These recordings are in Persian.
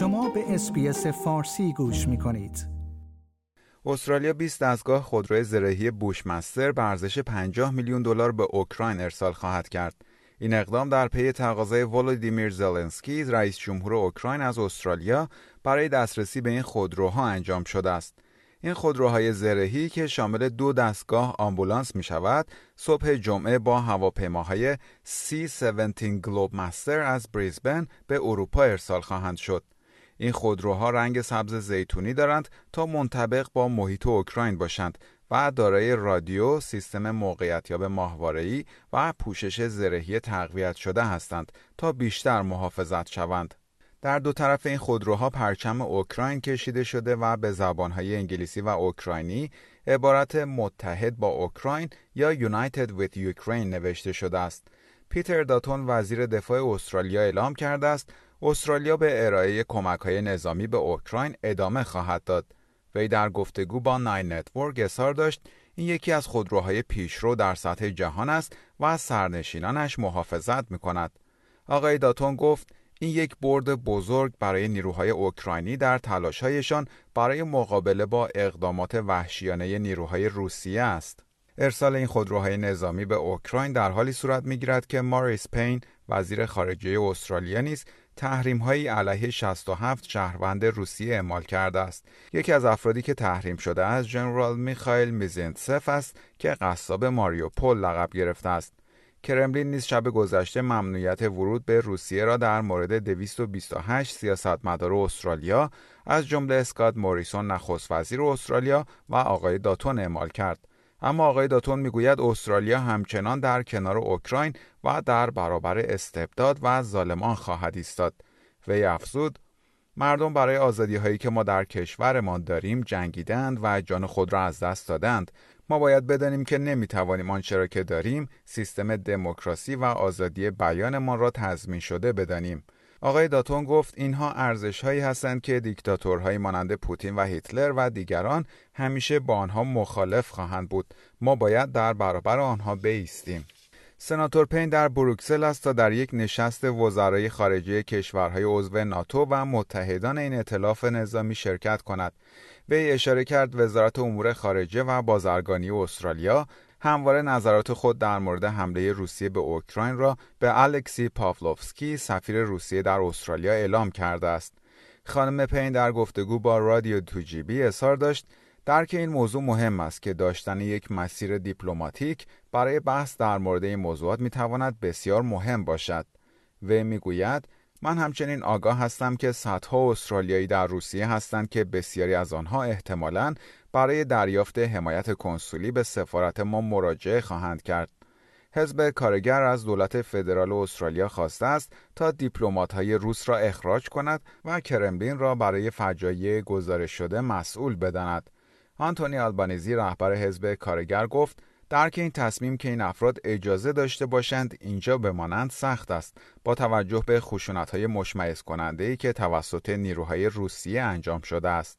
شما به SBS فارسی گوش می کنید. استرالیا 20 دستگاه خودروی زرهی Bushmaster به ارزش 50 میلیون دلار به اوکراین ارسال خواهد کرد. این اقدام در پی تقاضای ولودیمیر زلنسکی رئیس جمهور اوکراین از استرالیا برای دسترسی به این خودروها انجام شده است. این خودروهای زرهی که شامل دو دستگاه آمبولانس می شود، صبح جمعه با هواپیماهای C-17 گلوب مستر از بریزبن به اروپا ارسال خواهند شد. این خودروها رنگ سبز زیتونی دارند تا منطبق با محیط اوکراین باشند و دارای رادیو، سیستم موقعیتیاب ماهواره‌ای و پوشش زرهی تقویت شده هستند تا بیشتر محافظت شوند. در دو طرف این خودروها پرچم اوکراین کشیده شده و به زبانهای انگلیسی و اوکراینی عبارت متحد با اوکراین یا United with Ukraine نوشته شده است. پیتر داتون وزیر دفاع استرالیا اعلام کرده است استرالیا به ارائه کمک های نظامی به اوکراین ادامه خواهد داد. وی در گفتگو با Nine Network اظهار داشت این یکی از خودروهای پیشرو در سطح جهان است و از سرنشینانش محافظت می کند. آقای داتون گفت این یک برد بزرگ برای نیروهای اوکراینی در تلاشهایشان برای مقابله با اقدامات وحشیانه نیروهای روسیه است. ارسال این خودروهای نظامی به اوکراین در حالی صورت می‌گیرد که ماریس پین وزیر خارجه استرالیا نیز تحریم‌هایی علیه 67 شهروند روسیه اعمال کرده است. یکی از افرادی که تحریم شده است جنرال میخائیل میزنتسف است که قصاب ماریوپول لقب گرفته است. کرملین نیز شب گذشته ممنوعیت ورود به روسیه را در مورد 228 سیاستمدار استرالیا از جمله اسکات موریسون نخست وزیر استرالیا و آقای داتون اعمال کرد. اما آقای داتون می‌گوید استرالیا همچنان در کنار اوکراین و در برابر استبداد و ظالمان خواهد ایستاد. وی افزود مردم برای آزادی هایی که ما در کشورمان داریم جنگیدند و جان خود را از دست دادند ما باید بدانیم که نمی‌توانیم آنچه را که داریم سیستم دموکراسی و آزادی بیانمان را تضمین شده بدانیم آقای داتون گفت اینها ارزش هایی هستند که دیکتاتورهایی مانند پوتین و هیتلر و دیگران همیشه با آنها مخالف خواهند بود ما باید در برابر آنها بیستیم سناتور پین در بروکسل است تا در یک نشست وزرای خارجه کشورهای عضو ناتو و متحدان این اطلاف نظامی شرکت کند. وی اشاره کرد وزارت امور خارجه و بازرگانی استرالیا همواره نظرات خود در مورد حمله روسیه به اوکراین را به الکسی پافلوفسکی سفیر روسیه در استرالیا اعلام کرده است. خانم پین در گفتگو با رادیو توجیبی اظهار داشت درک این موضوع مهم است که داشتن یک مسیر دیپلماتیک برای بحث در مورد این موضوعات می تواند بسیار مهم باشد. و می‌گوید من همچنین آگاه هستم که صدها استرالیایی در روسیه هستند که بسیاری از آنها احتمالاً برای دریافت حمایت کنسولی به سفارت ما مراجعه خواهند کرد. حزب کارگر از دولت فدرال استرالیا خواسته است تا های روس را اخراج کند و کرملین را برای فجایع گزارش شده مسئول بداند. آنتونی آلبانیزی رهبر حزب کارگر گفت درک این تصمیم که این افراد اجازه داشته باشند اینجا بمانند سخت است با توجه به خشونت های مشمئز کننده ای که توسط نیروهای روسیه انجام شده است.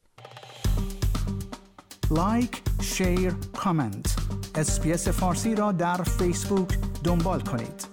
like، share، comment. SBS فارسی را در فیسبوک دنبال کنید.